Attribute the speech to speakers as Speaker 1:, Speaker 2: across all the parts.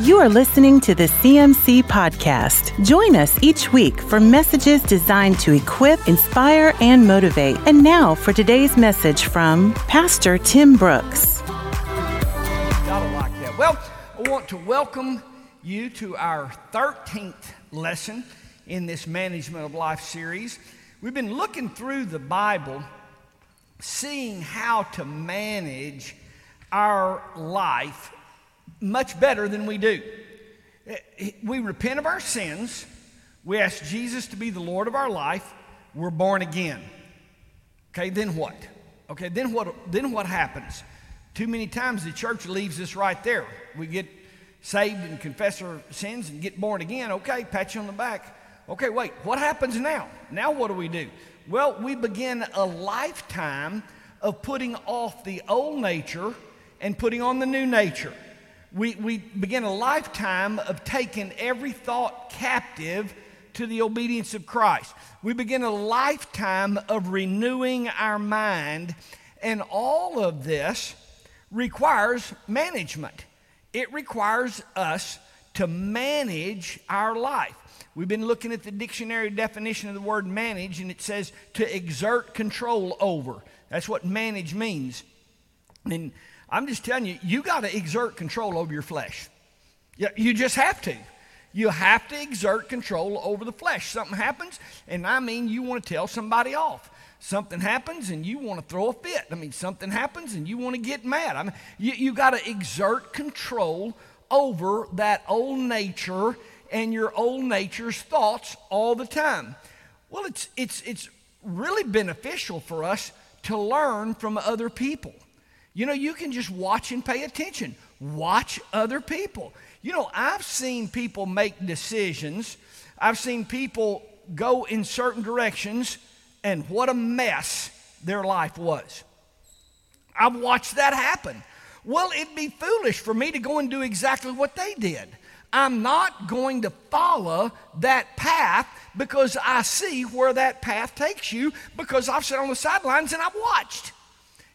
Speaker 1: You are listening to the CMC Podcast. Join us each week for messages designed to equip, inspire, and motivate. And now for today's message from Pastor Tim Brooks.
Speaker 2: Gotta like that. Well, I want to welcome you to our 13th lesson in this Management of Life series. We've been looking through the Bible, seeing how to manage our life much better than we do. We repent of our sins, we ask Jesus to be the Lord of our life, we're born again. Okay, then what? Okay, then what then what happens? Too many times the church leaves us right there. We get saved and confess our sins and get born again. Okay, pat you on the back. Okay, wait, what happens now? Now what do we do? Well, we begin a lifetime of putting off the old nature and putting on the new nature. We, we begin a lifetime of taking every thought captive to the obedience of Christ. We begin a lifetime of renewing our mind, and all of this requires management. It requires us to manage our life. We've been looking at the dictionary definition of the word manage, and it says to exert control over. That's what manage means. And I'm just telling you, you got to exert control over your flesh. You just have to. You have to exert control over the flesh. Something happens, and I mean, you want to tell somebody off. Something happens, and you want to throw a fit. I mean, something happens, and you want to get mad. I mean, you, you got to exert control over that old nature and your old nature's thoughts all the time. Well, it's, it's, it's really beneficial for us to learn from other people. You know, you can just watch and pay attention. Watch other people. You know, I've seen people make decisions, I've seen people go in certain directions, and what a mess their life was. I've watched that happen. Well, it'd be foolish for me to go and do exactly what they did. I'm not going to follow that path because I see where that path takes you because I've sat on the sidelines and I've watched.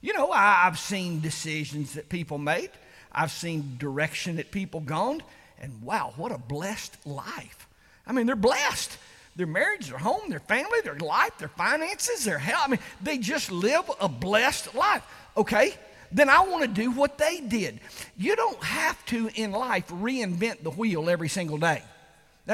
Speaker 2: You know, I, have seen decisions that people made, I've seen direction that people gone, and wow, what a blessed life. I mean, they're blessed. Their marriage, their home, their family, their life, their finances, their health. I mean, they just live a blessed life. Okay, then I want to do what they did. You don't have to in life reinvent the wheel every single day.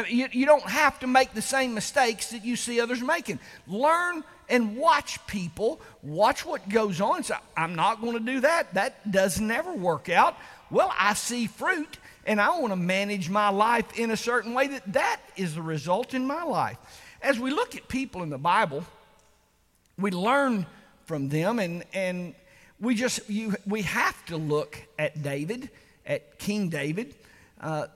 Speaker 2: You, you don't have to make the same mistakes that you see others making. Learn and watch people, watch what goes on. So I'm not going to do that. That does never work out. Well, I see fruit and I want to manage my life in a certain way that that is the result in my life. As we look at people in the Bible, we learn from them and, and we just you, we have to look at David, at King David. Uh,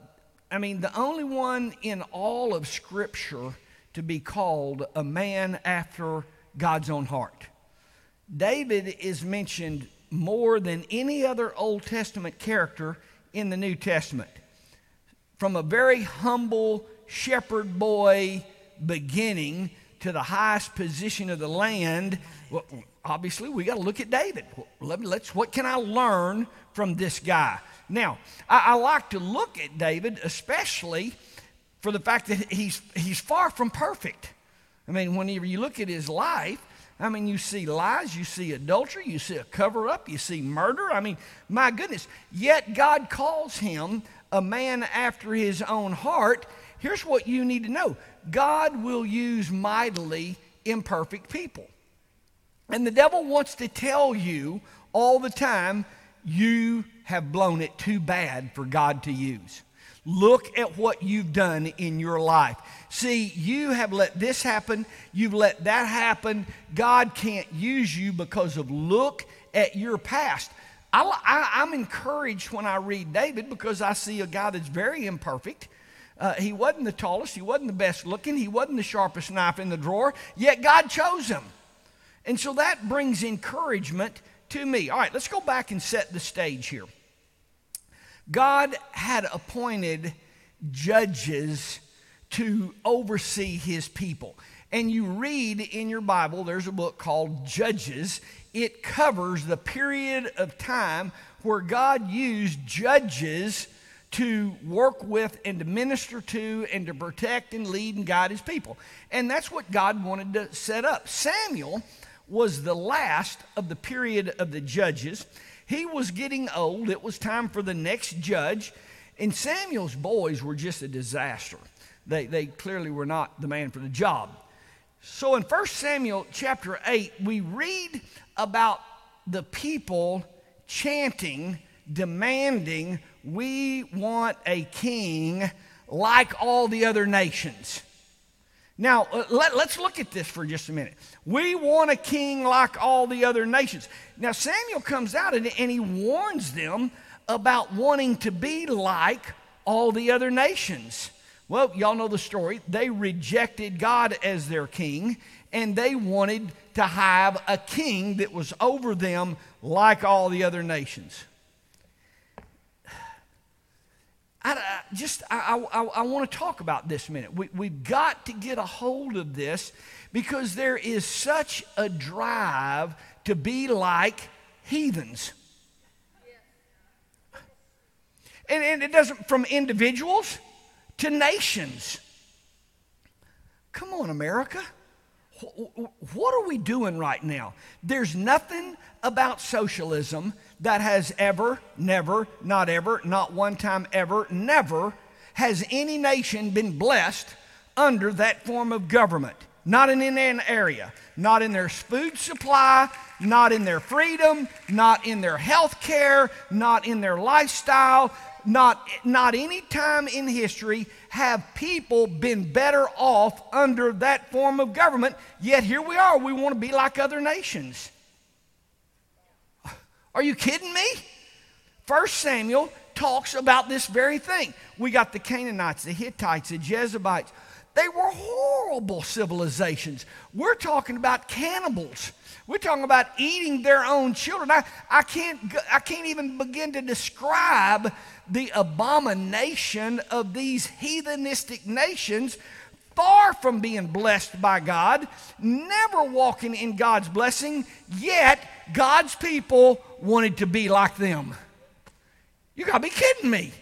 Speaker 2: I mean, the only one in all of Scripture to be called a man after God's own heart. David is mentioned more than any other Old Testament character in the New Testament. From a very humble shepherd boy beginning to the highest position of the land, well, obviously we got to look at David. Let's, what can I learn from this guy? Now, I, I like to look at David, especially for the fact that he's, he's far from perfect. I mean, whenever you look at his life, I mean, you see lies, you see adultery, you see a cover up, you see murder. I mean, my goodness. Yet God calls him a man after his own heart. Here's what you need to know God will use mightily imperfect people. And the devil wants to tell you all the time, you have blown it too bad for God to use. Look at what you've done in your life. See, you have let this happen, you've let that happen. God can't use you because of look at your past. I, am encouraged when I read David because I see a guy that's very imperfect. Uh, he wasn't the tallest, he wasn't the best looking, he wasn't the sharpest knife in the drawer, yet God chose him. And so that brings encouragement to me. All right, let's go back and set the stage here. God had appointed judges to oversee his people. And you read in your Bible, there's a book called Judges. It covers the period of time where God used judges to work with and to minister to and to protect and lead and guide his people. And that's what God wanted to set up. Samuel was the last of the period of the judges. He was getting old. It was time for the next judge. And Samuel's boys were just a disaster. They, they clearly were not the man for the job. So in 1 Samuel chapter 8, we read about the people chanting, demanding, We want a king like all the other nations. Now, uh, let, us look at this for just a minute. We want a king like all the other nations. Now, Samuel comes out and, and he warns them about wanting to be like all the other nations. Well, y'all know the story. They rejected God as their king, and they wanted to have a king that was over them like all the other nations. I, just I, I, I want to talk about this minute. We, we've got to get a hold of this because there is such a drive to be like heathens. And, and it doesn't from individuals to nations. Come on, America. What are we doing right now? There's nothing about socialism that has ever, never, not ever, not one time ever, never has any nation been blessed under that form of government. Not in an area, not in their food supply, not in their freedom, not in their health care, not in their lifestyle, not, not any time in history have people been better off under that form of government, yet here we are. We want to be like other nations. Are you kidding me? First Samuel talks about this very thing. We got the Canaanites, the Hittites, the Jebusites. They were horrible civilizations. We're talking about cannibals. We're talking about eating their own children. I, I, can't, I can't even begin to describe the abomination of these heathenistic nations, far from being blessed by God, never walking in God's blessing, yet God's people wanted to be like them. You gotta be kidding me.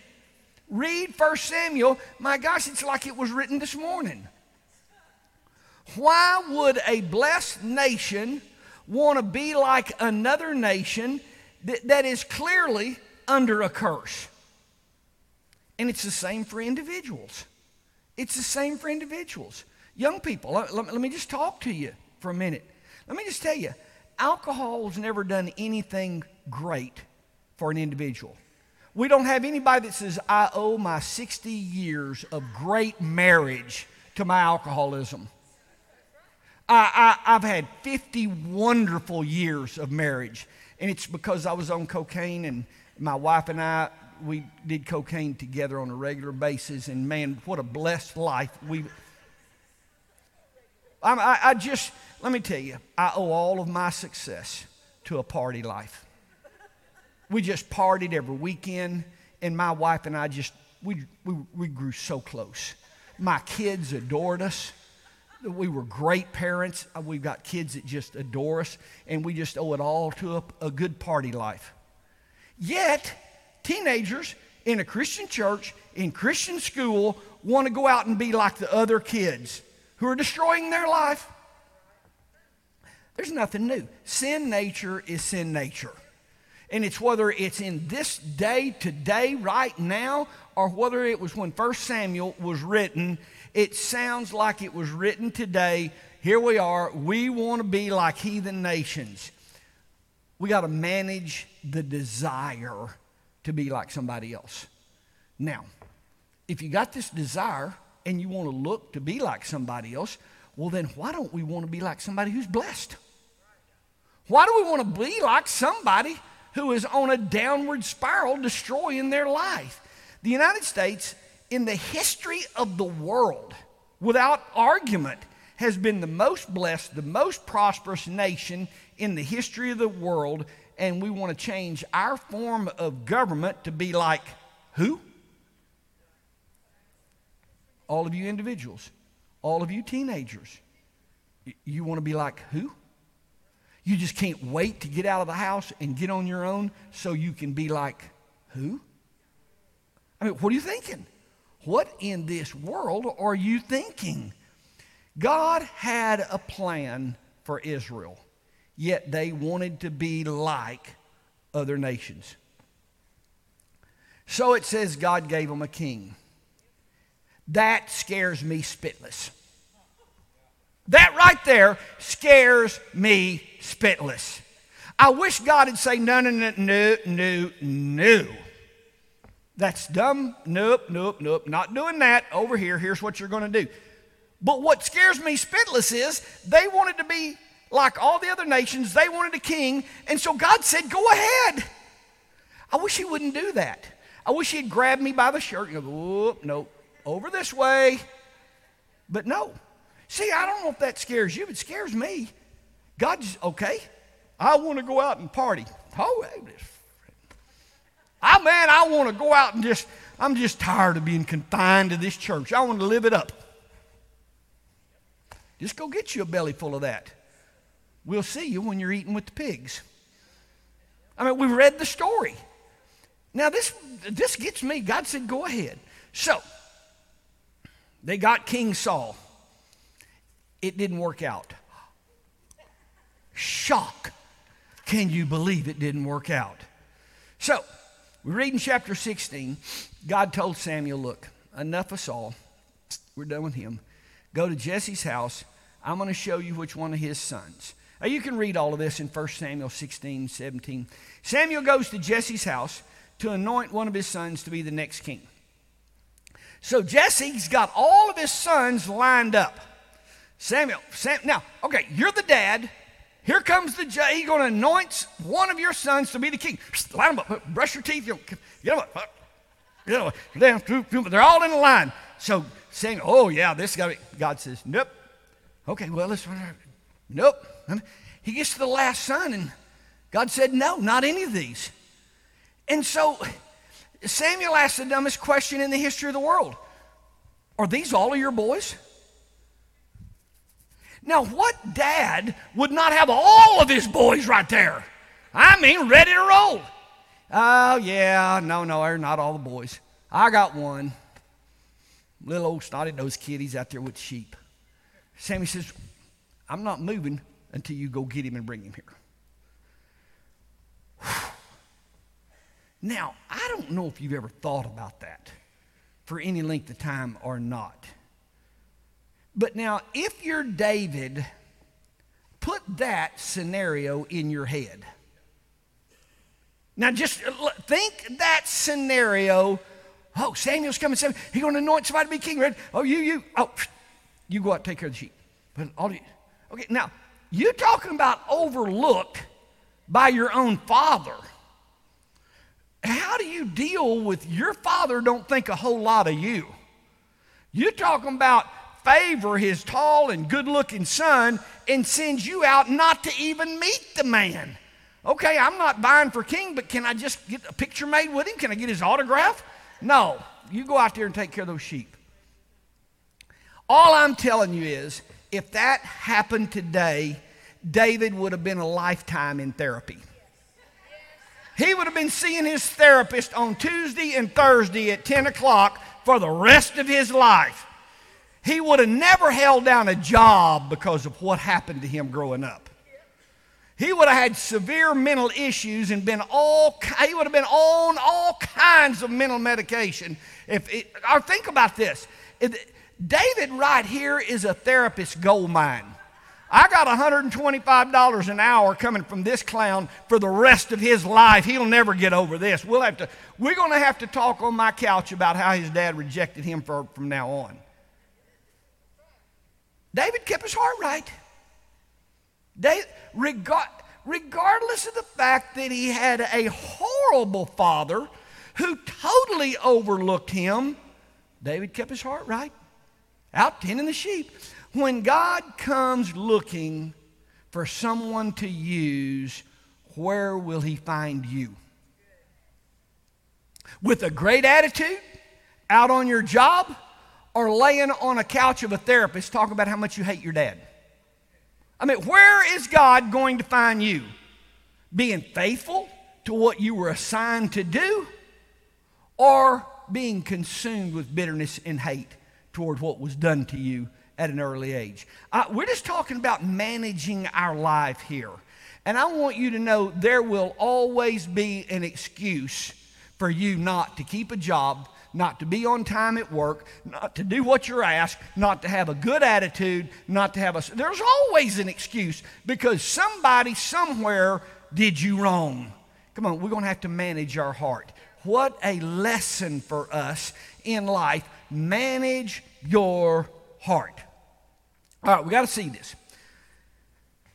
Speaker 2: Read 1 Samuel. My gosh, it's like it was written this morning. Why would a blessed nation want to be like another nation that, that is clearly under a curse? And it's the same for individuals. It's the same for individuals. Young people, let, let, let me just talk to you for a minute. Let me just tell you alcohol has never done anything great for an individual. We don't have anybody that says, I owe my 60 years of great marriage to my alcoholism. I, I, I've had 50 wonderful years of marriage, and it's because I was on cocaine, and my wife and I, we did cocaine together on a regular basis, and man, what a blessed life we. I, I just let me tell you, I owe all of my success to a party life. We just partied every weekend, and my wife and I just we we, we grew so close. My kids adored us. We were great parents. Uh, we've got kids that just adore us, and we just owe it all to a, a good party life. Yet, teenagers in a Christian church, in Christian school, want to go out and be like the other kids who are destroying their life. There's nothing new. Sin nature is sin nature. And it's whether it's in this day, today, right now, or whether it was when 1 Samuel was written, it sounds like it was written today. Here we are. We want to be like heathen nations. We got to manage the desire to be like somebody else. Now, if you got this desire and you want to look to be like somebody else, well, then why don't we want to be like somebody who's blessed? Why do we want to be like somebody who is on a downward spiral destroying their life? The United States, in the history of the world, without argument, has been the most blessed, the most prosperous nation in the history of the world and we want to change our form of government to be like who? All of you individuals, all of you teenagers. You want to be like who? You just can't wait to get out of the house and get on your own so you can be like who? I mean, what are you thinking? What in this world are you thinking? God had a plan for Israel, yet they wanted to be like other nations. So it says God gave them a king. That scares me spitless. That right there scares me spitless. I wish God would say, no, no, no, no, no, no. That's dumb. Nope, nope, nope. Not doing that. Over here, here's what you're going to do. But what scares me spitless is they wanted to be like all the other nations. They wanted a king. And so God said, go ahead. I wish He wouldn't do that. I wish He'd grab me by the shirt and go, whoop, no, over this way. But no. See, I don't know if that scares you, but it scares me. God's okay. I want to go out and party. Oh, I man, I want to go out and just, I'm just tired of being confined to this church. I want to live it up. Just go get you a belly full of that. We'll see you when you're eating with the pigs. I mean, we've read the story. Now this this gets me. God said, "Go ahead." So they got King Saul. It didn't work out. Shock. Can you believe it didn't work out? So we read in chapter 16. God told Samuel, "Look, enough of Saul. We're done with him. Go to Jesse's house. I'm going to show you which one of his sons." Now, you can read all of this in 1 Samuel 16, 17. Samuel goes to Jesse's house to anoint one of his sons to be the next king. So Jesse's got all of his sons lined up. Samuel, Sam, now, okay, you're the dad. Here comes the judge. He's going to anoint one of your sons to be the king. Line them up. Brush your teeth. Get them up. You know, they're all in a line. So saying, oh yeah, this guy. God says, nope. Okay, well, let's. Nope. He gets to the last son, and God said, no, not any of these. And so Samuel asked the dumbest question in the history of the world Are these all of your boys? Now, what dad would not have all of his boys right there? I mean, ready to roll. Oh, yeah, no, no, they're not all the boys. I got one. Little old snotty nosed kid, he's out there with sheep. Sammy says, I'm not moving until you go get him and bring him here. Now, I don't know if you've ever thought about that for any length of time or not. But now, if you're David, put that scenario in your head. Now, just uh, think that scenario. Oh, Samuel's coming. Samuel, he's going to anoint somebody to be king. Right? Oh, you, you, oh, you go out take care of the sheep. But all okay, now, you're talking about overlooked by your own father how do you deal with your father don't think a whole lot of you? You're talking about favor his tall and good looking son and sends you out not to even meet the man. Okay, I'm not buying for king, but can I just get a picture made with him? Can I get his autograph? No, you go out there and take care of those sheep. All I'm telling you is if that happened today, David would have been a lifetime in therapy. He would have been seeing his therapist on Tuesday and Thursday at 10 o'clock for the rest of his life. He would have never held down a job because of what happened to him growing up. He would have had severe mental issues and been all he would have been on all kinds of mental medication. If it, or think about this. David right here is a therapist gold mine. I got $125 an hour coming from this clown for the rest of his life. He'll never get over this. We'll have to, we're going to have to talk on my couch about how his dad rejected him for, from now on. David kept his heart right. David, regard, regardless of the fact that he had a horrible father who totally overlooked him, David kept his heart right. Out tending the sheep. When God comes looking for someone to use, where will he find you? With a great attitude, out on your job, or laying on a couch of a therapist talking about how much you hate your dad? I mean, where is God going to find you? Being faithful to what you were assigned to do, or being consumed with bitterness and hate toward what was done to you at an early age. Uh, we're just talking about managing our life here. And I want you to know there will always be an excuse for you not to keep a job, not to be on time at work, not to do what you're asked, not to have a good attitude, not to have a. There's always an excuse because somebody somewhere did you wrong. Come on, we're going to have to manage our heart. What a lesson for us in life. Manage your heart. All right, we got to see this.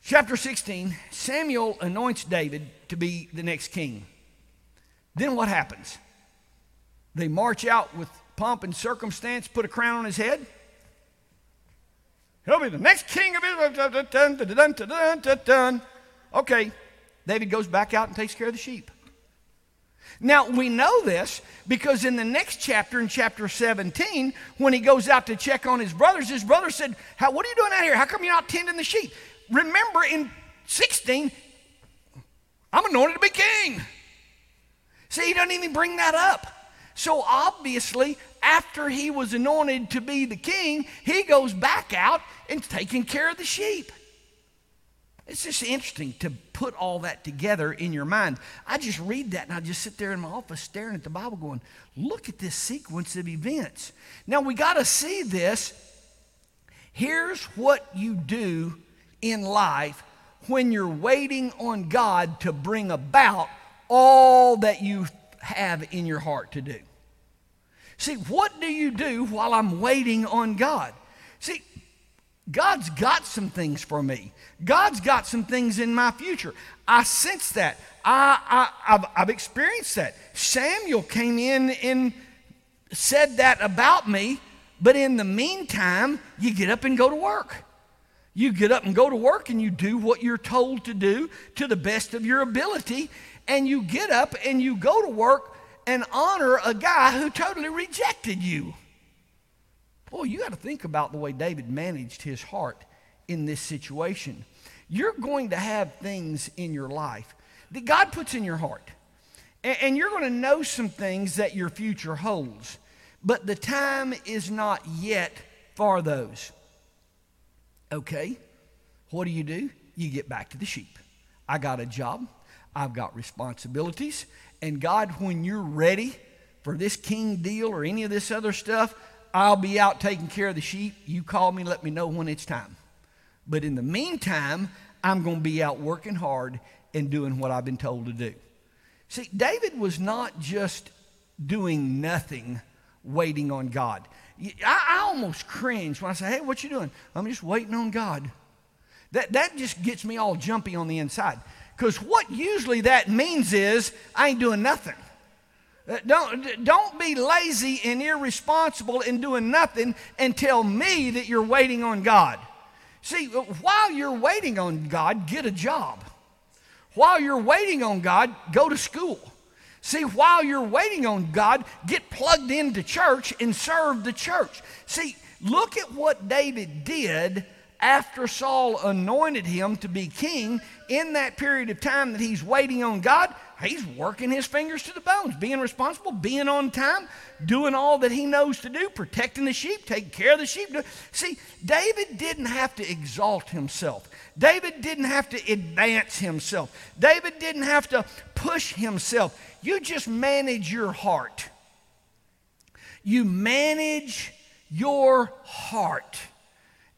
Speaker 2: Chapter 16 Samuel anoints David to be the next king. Then what happens? They march out with pomp and circumstance, put a crown on his head. He'll be the next king of Israel. Okay, David goes back out and takes care of the sheep. Now, we know this because in the next chapter, in chapter 17, when he goes out to check on his brothers, his brother said, What are you doing out here? How come you're not tending the sheep? Remember in 16, I'm anointed to be king. See, he doesn't even bring that up. So obviously, after he was anointed to be the king, he goes back out and taking care of the sheep. It's just interesting to put all that together in your mind. I just read that and I just sit there in my office staring at the Bible going, look at this sequence of events. Now we got to see this. Here's what you do in life when you're waiting on God to bring about all that you have in your heart to do. See, what do you do while I'm waiting on God? See, God's got some things for me. God's got some things in my future. I sense that. I, I, have I've experienced that. Samuel came in and said that about me, but in the meantime, you get up and go to work. You get up and go to work and you do what you're told to do to the best of your ability, and you get up and you go to work and honor a guy who totally rejected you. Boy, you got to think about the way David managed his heart in this situation. You're going to have things in your life that God puts in your heart. And, you're going to know some things that your future holds. But the time is not yet for those. Okay, what do you do? You get back to the sheep. I got a job, I've got responsibilities. And God, when you're ready for this king deal or any of this other stuff, I'll be out taking care of the sheep. You call me, let me know when it's time. But in the meantime, I'm going to be out working hard and doing what I've been told to do. See, David was not just doing nothing, waiting on God. I, I almost cringe when I say, hey, what you doing? I'm just waiting on God. That, that just gets me all jumpy on the inside. Because what usually that means is, I ain't doing nothing. Uh, don't, don't be lazy and irresponsible in doing nothing and tell me that you're waiting on God. See, uh, while you're waiting on God, get a job. While you're waiting on God, go to school. See, while you're waiting on God, get plugged into church and serve the church. See, look at what David did after Saul anointed him to be king. In that period of time that he's waiting on God, he's working his fingers to the bones, being responsible, being on time, doing all that he knows to do, protecting the sheep, taking care of the sheep. See, David didn't have to exalt himself. David didn't have to advance himself. David didn't have to push himself. You just manage your heart. You manage your heart,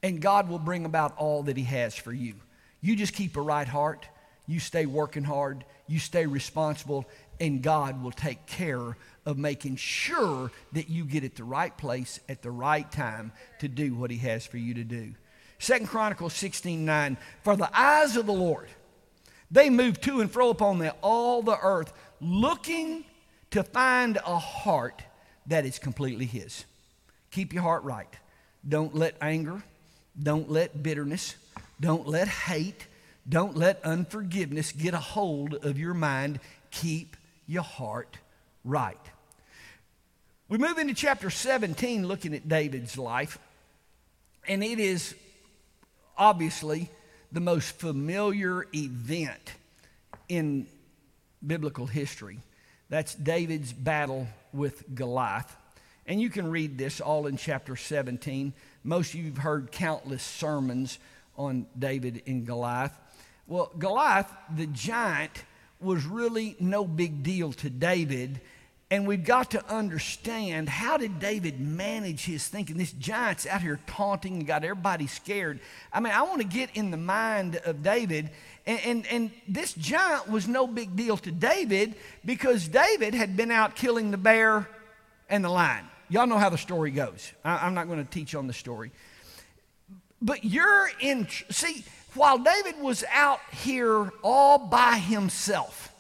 Speaker 2: and God will bring about all that He has for you. You just keep a right heart, you stay working hard, you stay responsible, and God will take care of making sure that you get at the right place at the right time to do what He has for you to do. Second Chronicles 16 9. For the eyes of the Lord, they move to and fro upon the, all the earth, looking to find a heart that is completely His. Keep your heart right. Don't let anger, don't let bitterness, don't let hate, don't let unforgiveness get a hold of your mind. Keep your heart right. We move into chapter 17 looking at David's life, and it is obviously the most familiar event in biblical history. That's David's battle with Goliath. And you can read this all in chapter 17. Most of you have heard countless sermons on David and Goliath. Well, Goliath, the giant, was really no big deal to David. And we've got to understand how did David manage his thinking? This giant's out here taunting and got everybody scared. I mean, I want to get in the mind of David. And, and, and this giant was no big deal to David because David had been out killing the bear and the lion. Y'all know how the story goes. I, I'm not going to teach on the story. But you're in, see, while David was out here all by himself,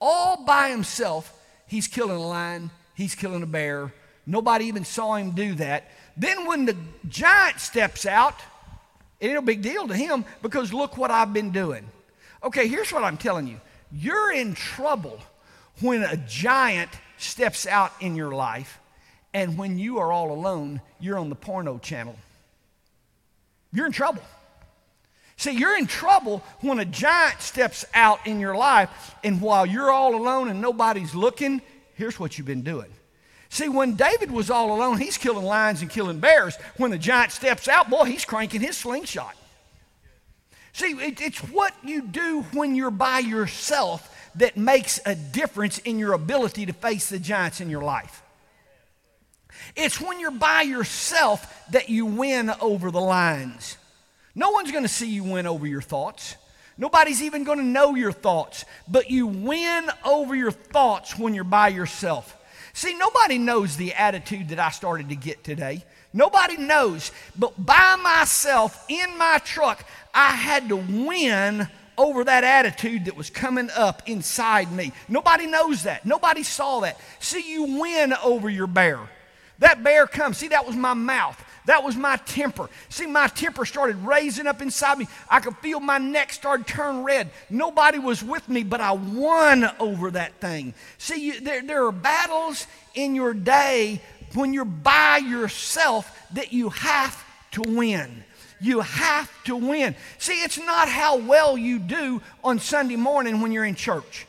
Speaker 2: all by himself, he's killing a lion, he's killing a bear. Nobody even saw him do that. Then when the giant steps out, it ain't a big deal to him because look what I've been doing. Okay, here's what I'm telling you. You're in trouble when a giant steps out in your life and when you are all alone, you're on the porno channel. You're in trouble. See, you're in trouble when a giant steps out in your life, and while you're all alone and nobody's looking, here's what you've been doing. See, when David was all alone, he's killing lions and killing bears. When the giant steps out, boy, he's cranking his slingshot. See, it, it's what you do when you're by yourself that makes a difference in your ability to face the giants in your life. It's when you're by yourself that you win over the lines. No one's going to see you win over your thoughts. Nobody's even going to know your thoughts, but you win over your thoughts when you're by yourself. See, nobody knows the attitude that I started to get today. Nobody knows, but by myself in my truck, I had to win over that attitude that was coming up inside me. Nobody knows that. Nobody saw that. See, you win over your bear. That bear comes. See, that was my mouth. That was my temper. See, my temper started raising up inside me. I could feel my neck start turn red. Nobody was with me, but I won over that thing. See, you, there, there are battles in your day when you're by yourself that you have to win. You have to win. See, it's not how well you do on Sunday morning when you're in church.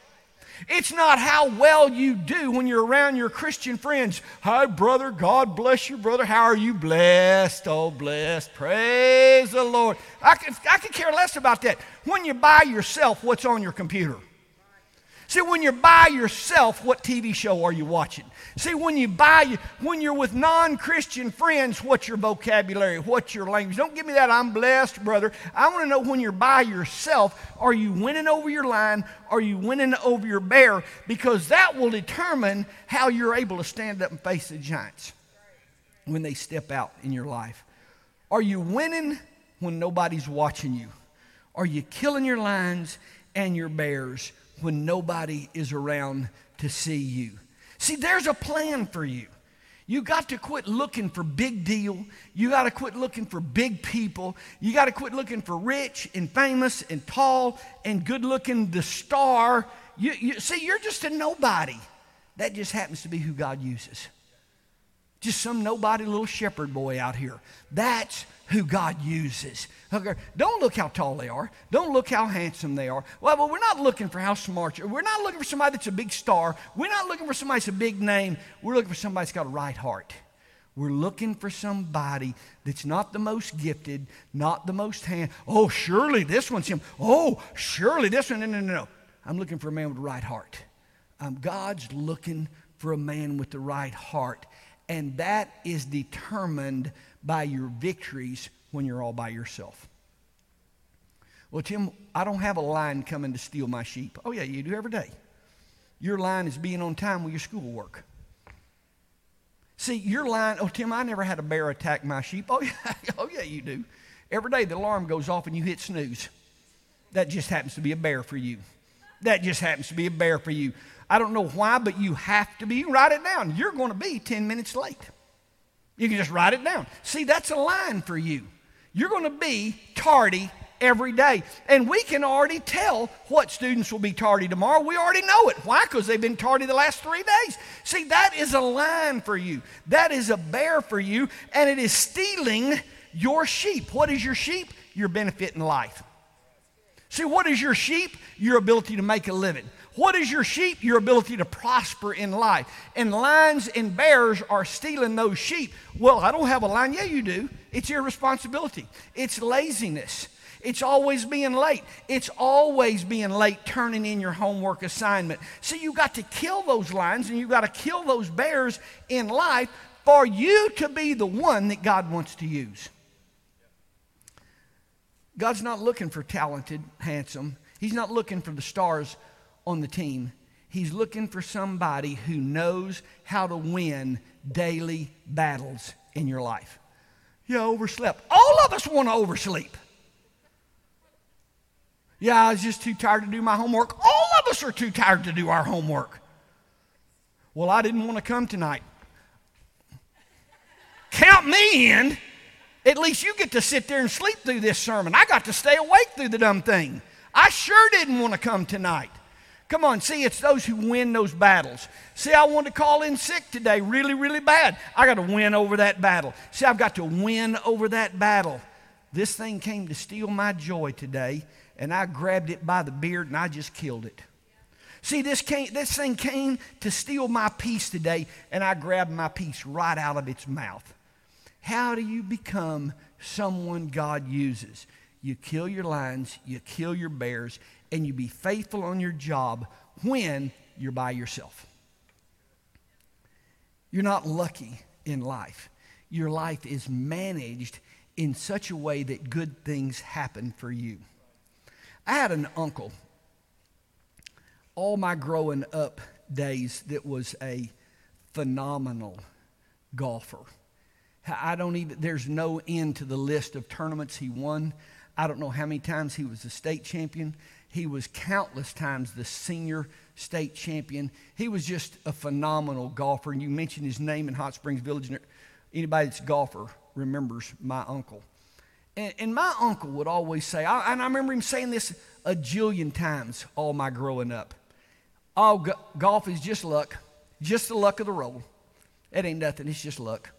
Speaker 2: It's not how well you do when you're around your Christian friends. Hi, brother. God bless you, brother. How are you? Blessed. Oh, blessed. Praise the Lord. I could, I could care less about that. When you're by yourself, what's on your computer? See, when you're by yourself, what TV show are you watching? See, when you buy, when you're with non-Christian friends, what's your vocabulary? What's your language? Don't give me that. I'm blessed, brother. I want to know when you're by yourself, are you winning over your line? Are you winning over your bear? Because that will determine how you're able to stand up and face the giants when they step out in your life. Are you winning when nobody's watching you? Are you killing your lions and your bears? When nobody is around to see you. See, there's a plan for you. You got to quit looking for big deal. You got to quit looking for big people. You got to quit looking for rich and famous and tall and good looking, the star. You, you, see, you're just a nobody. That just happens to be who God uses. Just some nobody little shepherd boy out here. That's who God uses. Okay, don't look how tall they are. Don't look how handsome they are. Well, well, we're not looking for how smart you are. We're not looking for somebody that's a big star. We're not looking for somebody that's a big name. We're looking for somebody that's got a right heart. We're looking for somebody that's not the most gifted, not the most hand. Oh, surely this one's him. Oh, surely this one. No, no, no, no. I'm looking for a man with the right heart. Um, God's looking for a man with the right heart. And that is determined by your victories when you're all by yourself. Well, Tim, I don't have a line coming to steal my sheep. Oh, yeah, you do every day. Your line is being on time with your schoolwork. See, your line, oh, Tim, I never had a bear attack my sheep. Oh, yeah, oh, yeah, you do. Every day the alarm goes off and you hit snooze. That just happens to be a bear for you. That just happens to be a bear for you. I don't know why, but you have to be. Write it down. You're going to be 10 minutes late. You can just write it down. See, that's a line for you. You're going to be tardy every day. And we can already tell what students will be tardy tomorrow. We already know it. Why? Because they've been tardy the last three days. See, that is a line for you. That is a bear for you, and it is stealing your sheep. What is your sheep? Your benefit in life. See, what is your sheep? Your ability to make a living. What is your sheep? Your ability to prosper in life. And lions and bears are stealing those sheep. Well, I don't have a lion. Yeah, you do. It's irresponsibility, it's laziness. It's always being late. It's always being late turning in your homework assignment. So you got to kill those lions and you got to kill those bears in life for you to be the one that God wants to use. God's not looking for talented, handsome. He's not looking for the stars on the team. He's looking for somebody who knows how to win daily battles in your life. You overslept. All of us want to oversleep. Yeah, I was just too tired to do my homework. All of us are too tired to do our homework. Well, I didn't want to come tonight. Count me in. At least you get to sit there and sleep through this sermon. I got to stay awake through the dumb thing. I sure didn't want to come tonight. Come on, see, it's those who win those battles. See, I wanted to call in sick today really, really bad. I got to win over that battle. See, I've got to win over that battle. This thing came to steal my joy today, and I grabbed it by the beard and I just killed it. See, this, came, this thing came to steal my peace today, and I grabbed my peace right out of its mouth. How do you become someone God uses? You kill your lions, you kill your bears, and you be faithful on your job when you're by yourself. You're not lucky in life. Your life is managed in such a way that good things happen for you. I had an uncle all my growing up days that was a phenomenal golfer. I don't even, there's no end to the list of tournaments he won. I don't know how many times he was the state champion. He was countless times the senior state champion. He was just a phenomenal golfer. And you mentioned his name in Hot Springs Village. And anybody that's a golfer remembers my uncle. And, and my uncle would always say, I, and I remember him saying this a jillion times all my growing up. Oh, go, golf is just luck, just the luck of the roll. It ain't nothing, it's just luck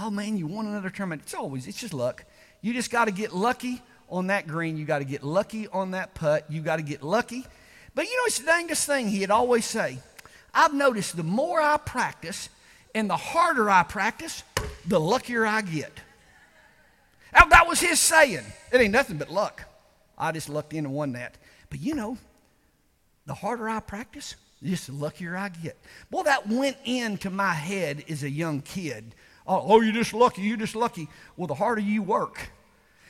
Speaker 2: oh man, you won another tournament. It's always, it's just luck. You just got to get lucky on that green. You got to get lucky on that putt. You got to get lucky. But you know, it's the dangest thing he'd always say. I've noticed the more I practice and the harder I practice, the luckier I get. Now, that was his saying. It ain't nothing but luck. I just lucked in and won that. But you know, the harder I practice, just the luckier I get. Well, that went into my head as a young kid Oh, oh, you're just lucky, you're just lucky. Well, the harder you work.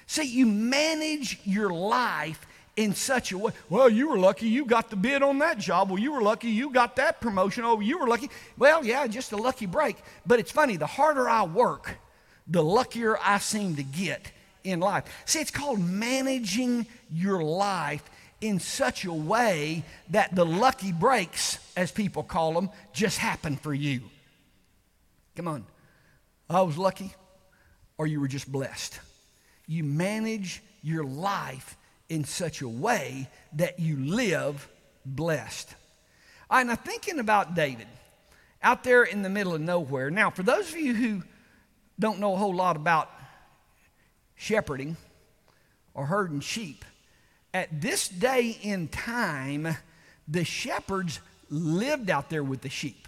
Speaker 2: See, you manage your life in such a way. Well, you were lucky you got the bid on that job. Well, you were lucky you got that promotion. Oh, you were lucky. Well, yeah, just a lucky break. But it's funny, the harder I work, the luckier I seem to get in life. See, it's called managing your life in such a way that the lucky breaks, as people call them, just happen for you. Come on. I was lucky or you were just blessed. You manage your life in such a way that you live blessed. Right, now thinking about David out there in the middle of nowhere. Now, for those of you who don't know a whole lot about shepherding or herding sheep, at this day in time, the shepherds lived out there with the sheep.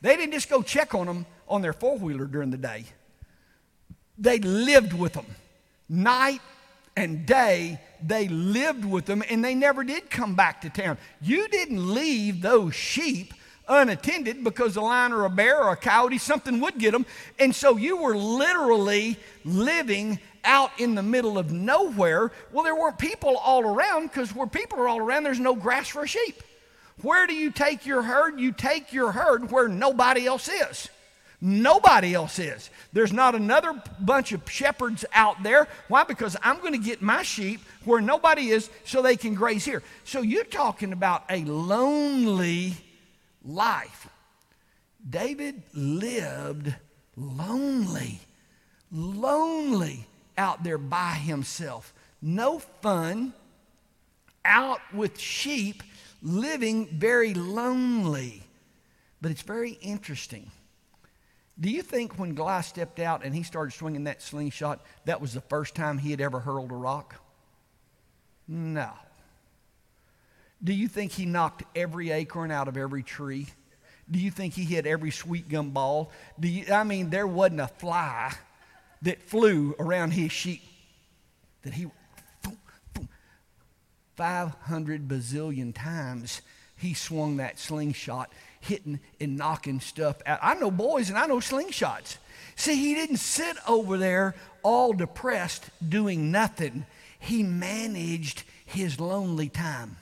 Speaker 2: They didn't just go check on them on their four wheeler during the day. They lived with them. Night and day, they lived with them and they never did come back to town. You didn't leave those sheep unattended because a lion or a bear or a coyote, something would get them. And so you were literally living out in the middle of nowhere. Well, there weren't people all around because where people are all around, there's no grass for a sheep. Where do you take your herd? You take your herd where nobody else is. Nobody else is. There's not another bunch of shepherds out there. Why? Because I'm going to get my sheep where nobody is so they can graze here. So you're talking about a lonely life. David lived lonely, lonely out there by himself. No fun, out with sheep, living very lonely. But it's very interesting do you think when Goliath stepped out and he started swinging that slingshot, that was the first time he had ever hurled a rock? No. Do you think he knocked every acorn out of every tree? Do you think he hit every sweet gum ball? Do you, I mean, there wasn't a fly that flew around his sheep that he, 500 bazillion times he swung that slingshot, hitting and knocking stuff out. I know boys and I know slingshots. See, he didn't sit over there all depressed doing nothing. He managed his lonely time.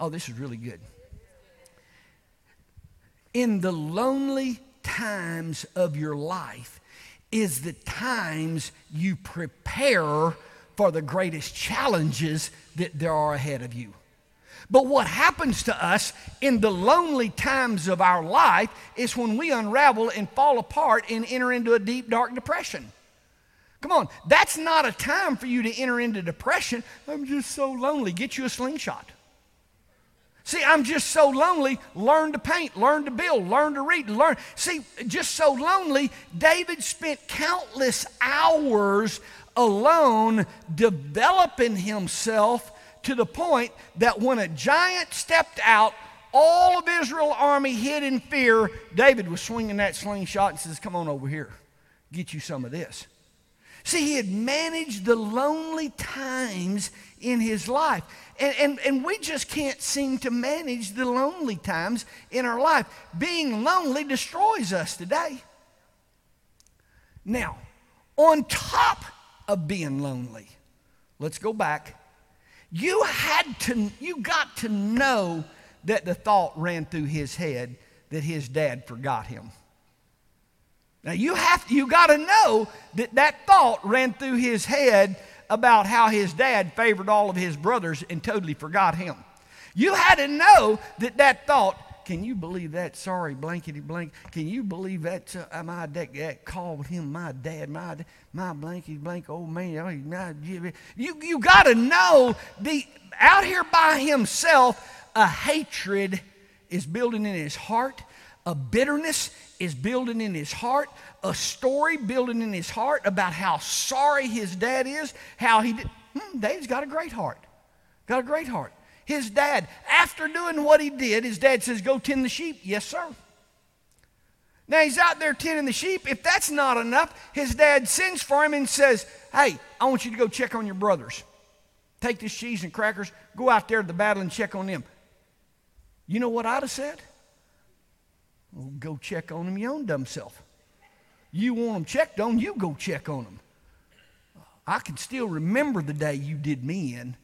Speaker 2: Oh, this is really good. In the lonely times of your life is the times you prepare for the greatest challenges that there are ahead of you. But what happens to us in the lonely times of our life is when we unravel and fall apart and enter into a deep, dark depression. Come on, that's not a time for you to enter into depression. I'm just so lonely. Get you a slingshot. See, I'm just so lonely. Learn to paint, learn to build, learn to read, learn. See, just so lonely, David spent countless hours alone developing himself to the point that when a giant stepped out, all of Israel's army hid in fear. David was swinging that slingshot and says, Come on over here, get you some of this. See, he had managed the lonely times in his life. And, and, and we just can't seem to manage the lonely times in our life. Being lonely destroys us today. Now, on top of being lonely, let's go back you had to, you got to know that the thought ran through his head that his dad forgot him. Now you have you got to know that that thought ran through his head about how his dad favored all of his brothers and totally forgot him. You had to know that that thought can you believe that? Sorry, blankety blank. Can you believe that? Uh, my dad that called him my dad, my my blankety blank old man. Oh, my, you you got to know the out here by himself. A hatred is building in his heart. A bitterness is building in his heart. A story building in his heart about how sorry his dad is. How he did. Hmm, David's got a great heart. Got a great heart. His dad, after doing what he did, his dad says, Go tend the sheep. Yes, sir. Now he's out there tending the sheep. If that's not enough, his dad sends for him and says, Hey, I want you to go check on your brothers. Take this cheese and crackers, go out there to the battle and check on them. You know what I'd have said? Well, go check on them your own dumb self. You want them checked on, you go check on them. I can still remember the day you did me in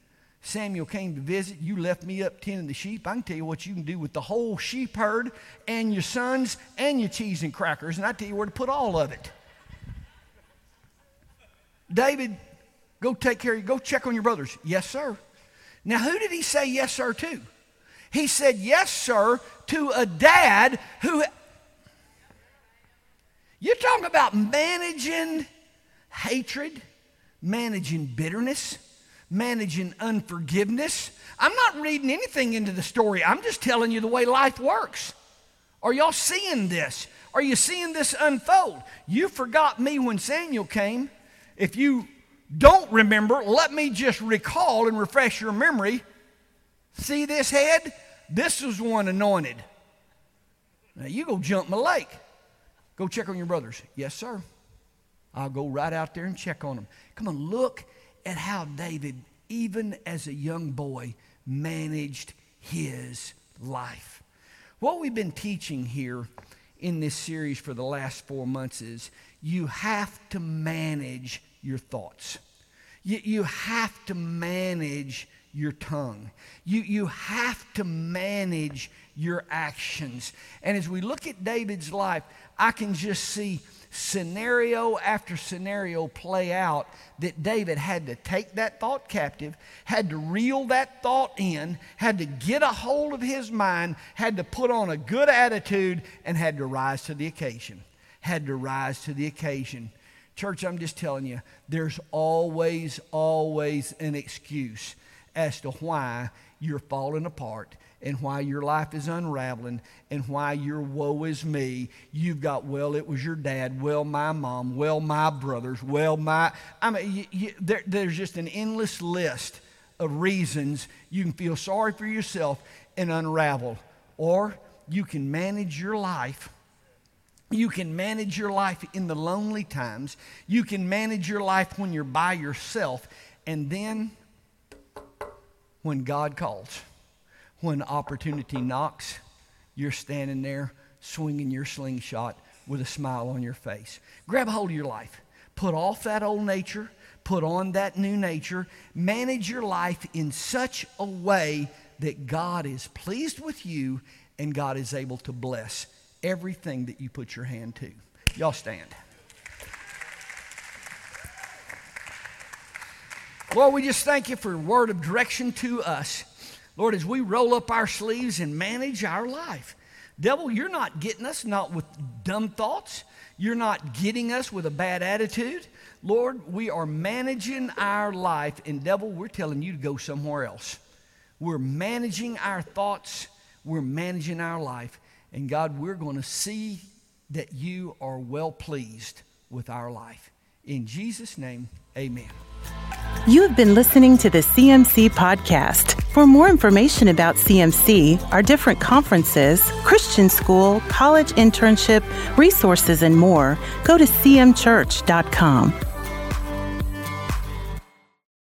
Speaker 2: Samuel came to visit, you left me up tending the sheep. I can tell you what you can do with the whole sheep herd and your sons and your cheese and crackers, and I tell you where to put all of it. David, go take care of you. Go check on your brothers. Yes, sir. Now, who did he say yes, sir, to? He said yes, sir, to a dad who. You're talking about managing hatred, managing bitterness managing unforgiveness. I'm not reading anything into the story. I'm just telling you the way life works. Are y'all seeing this? Are you seeing this unfold? You forgot me when Samuel came. If you don't remember, let me just recall and refresh your memory. See this head? This was one anointed. Now you go jump my lake. Go check on your brothers. Yes, sir. I'll go right out there and check on them. Come on, look at how David, even as a young boy, managed his life. What we've been teaching here in this series for the last four months is you have to manage your thoughts. You, you have to manage your tongue. You, you have to manage your actions. And as we look at David's life, I can just see scenario after scenario play out that David had to take that thought captive, had to reel that thought in, had to get a hold of his mind, had to put on a good attitude, and had to rise to the occasion. Had to rise to the occasion. Church, I'm just telling you, there's always, always an excuse as to why you're falling apart and why your life is unraveling and why your woe is me. You've got, well, it was your dad, well, my mom, well, my brothers, well, my. I mean, you, you, there, there's just an endless list of reasons you can feel sorry for yourself and unravel. Or you can manage your life. You can manage your life in the lonely times. You can manage your life when you're by yourself. And then when God calls, when opportunity knocks, you're standing there swinging your slingshot with a smile on your face. Grab hold of your life. Put off that old nature, put on that new nature. Manage your life in such a way that God is pleased with you and God is able to bless everything that you put your hand to. Y'all stand. Lord, we just thank you for a word of direction to us. Lord, as we roll up our sleeves and manage our life. Devil, you're not getting us not with dumb thoughts. You're not getting us with a bad attitude. Lord, we are managing our life, and devil, we're telling you to go somewhere else. We're managing our thoughts, we're managing our life, and God, we're going to see that you are well pleased with our life. In Jesus' name, amen.
Speaker 1: You have been listening to the CMC podcast. For more information about CMC, our different conferences, Christian school, college internship, resources, and more, go to cmchurch.com.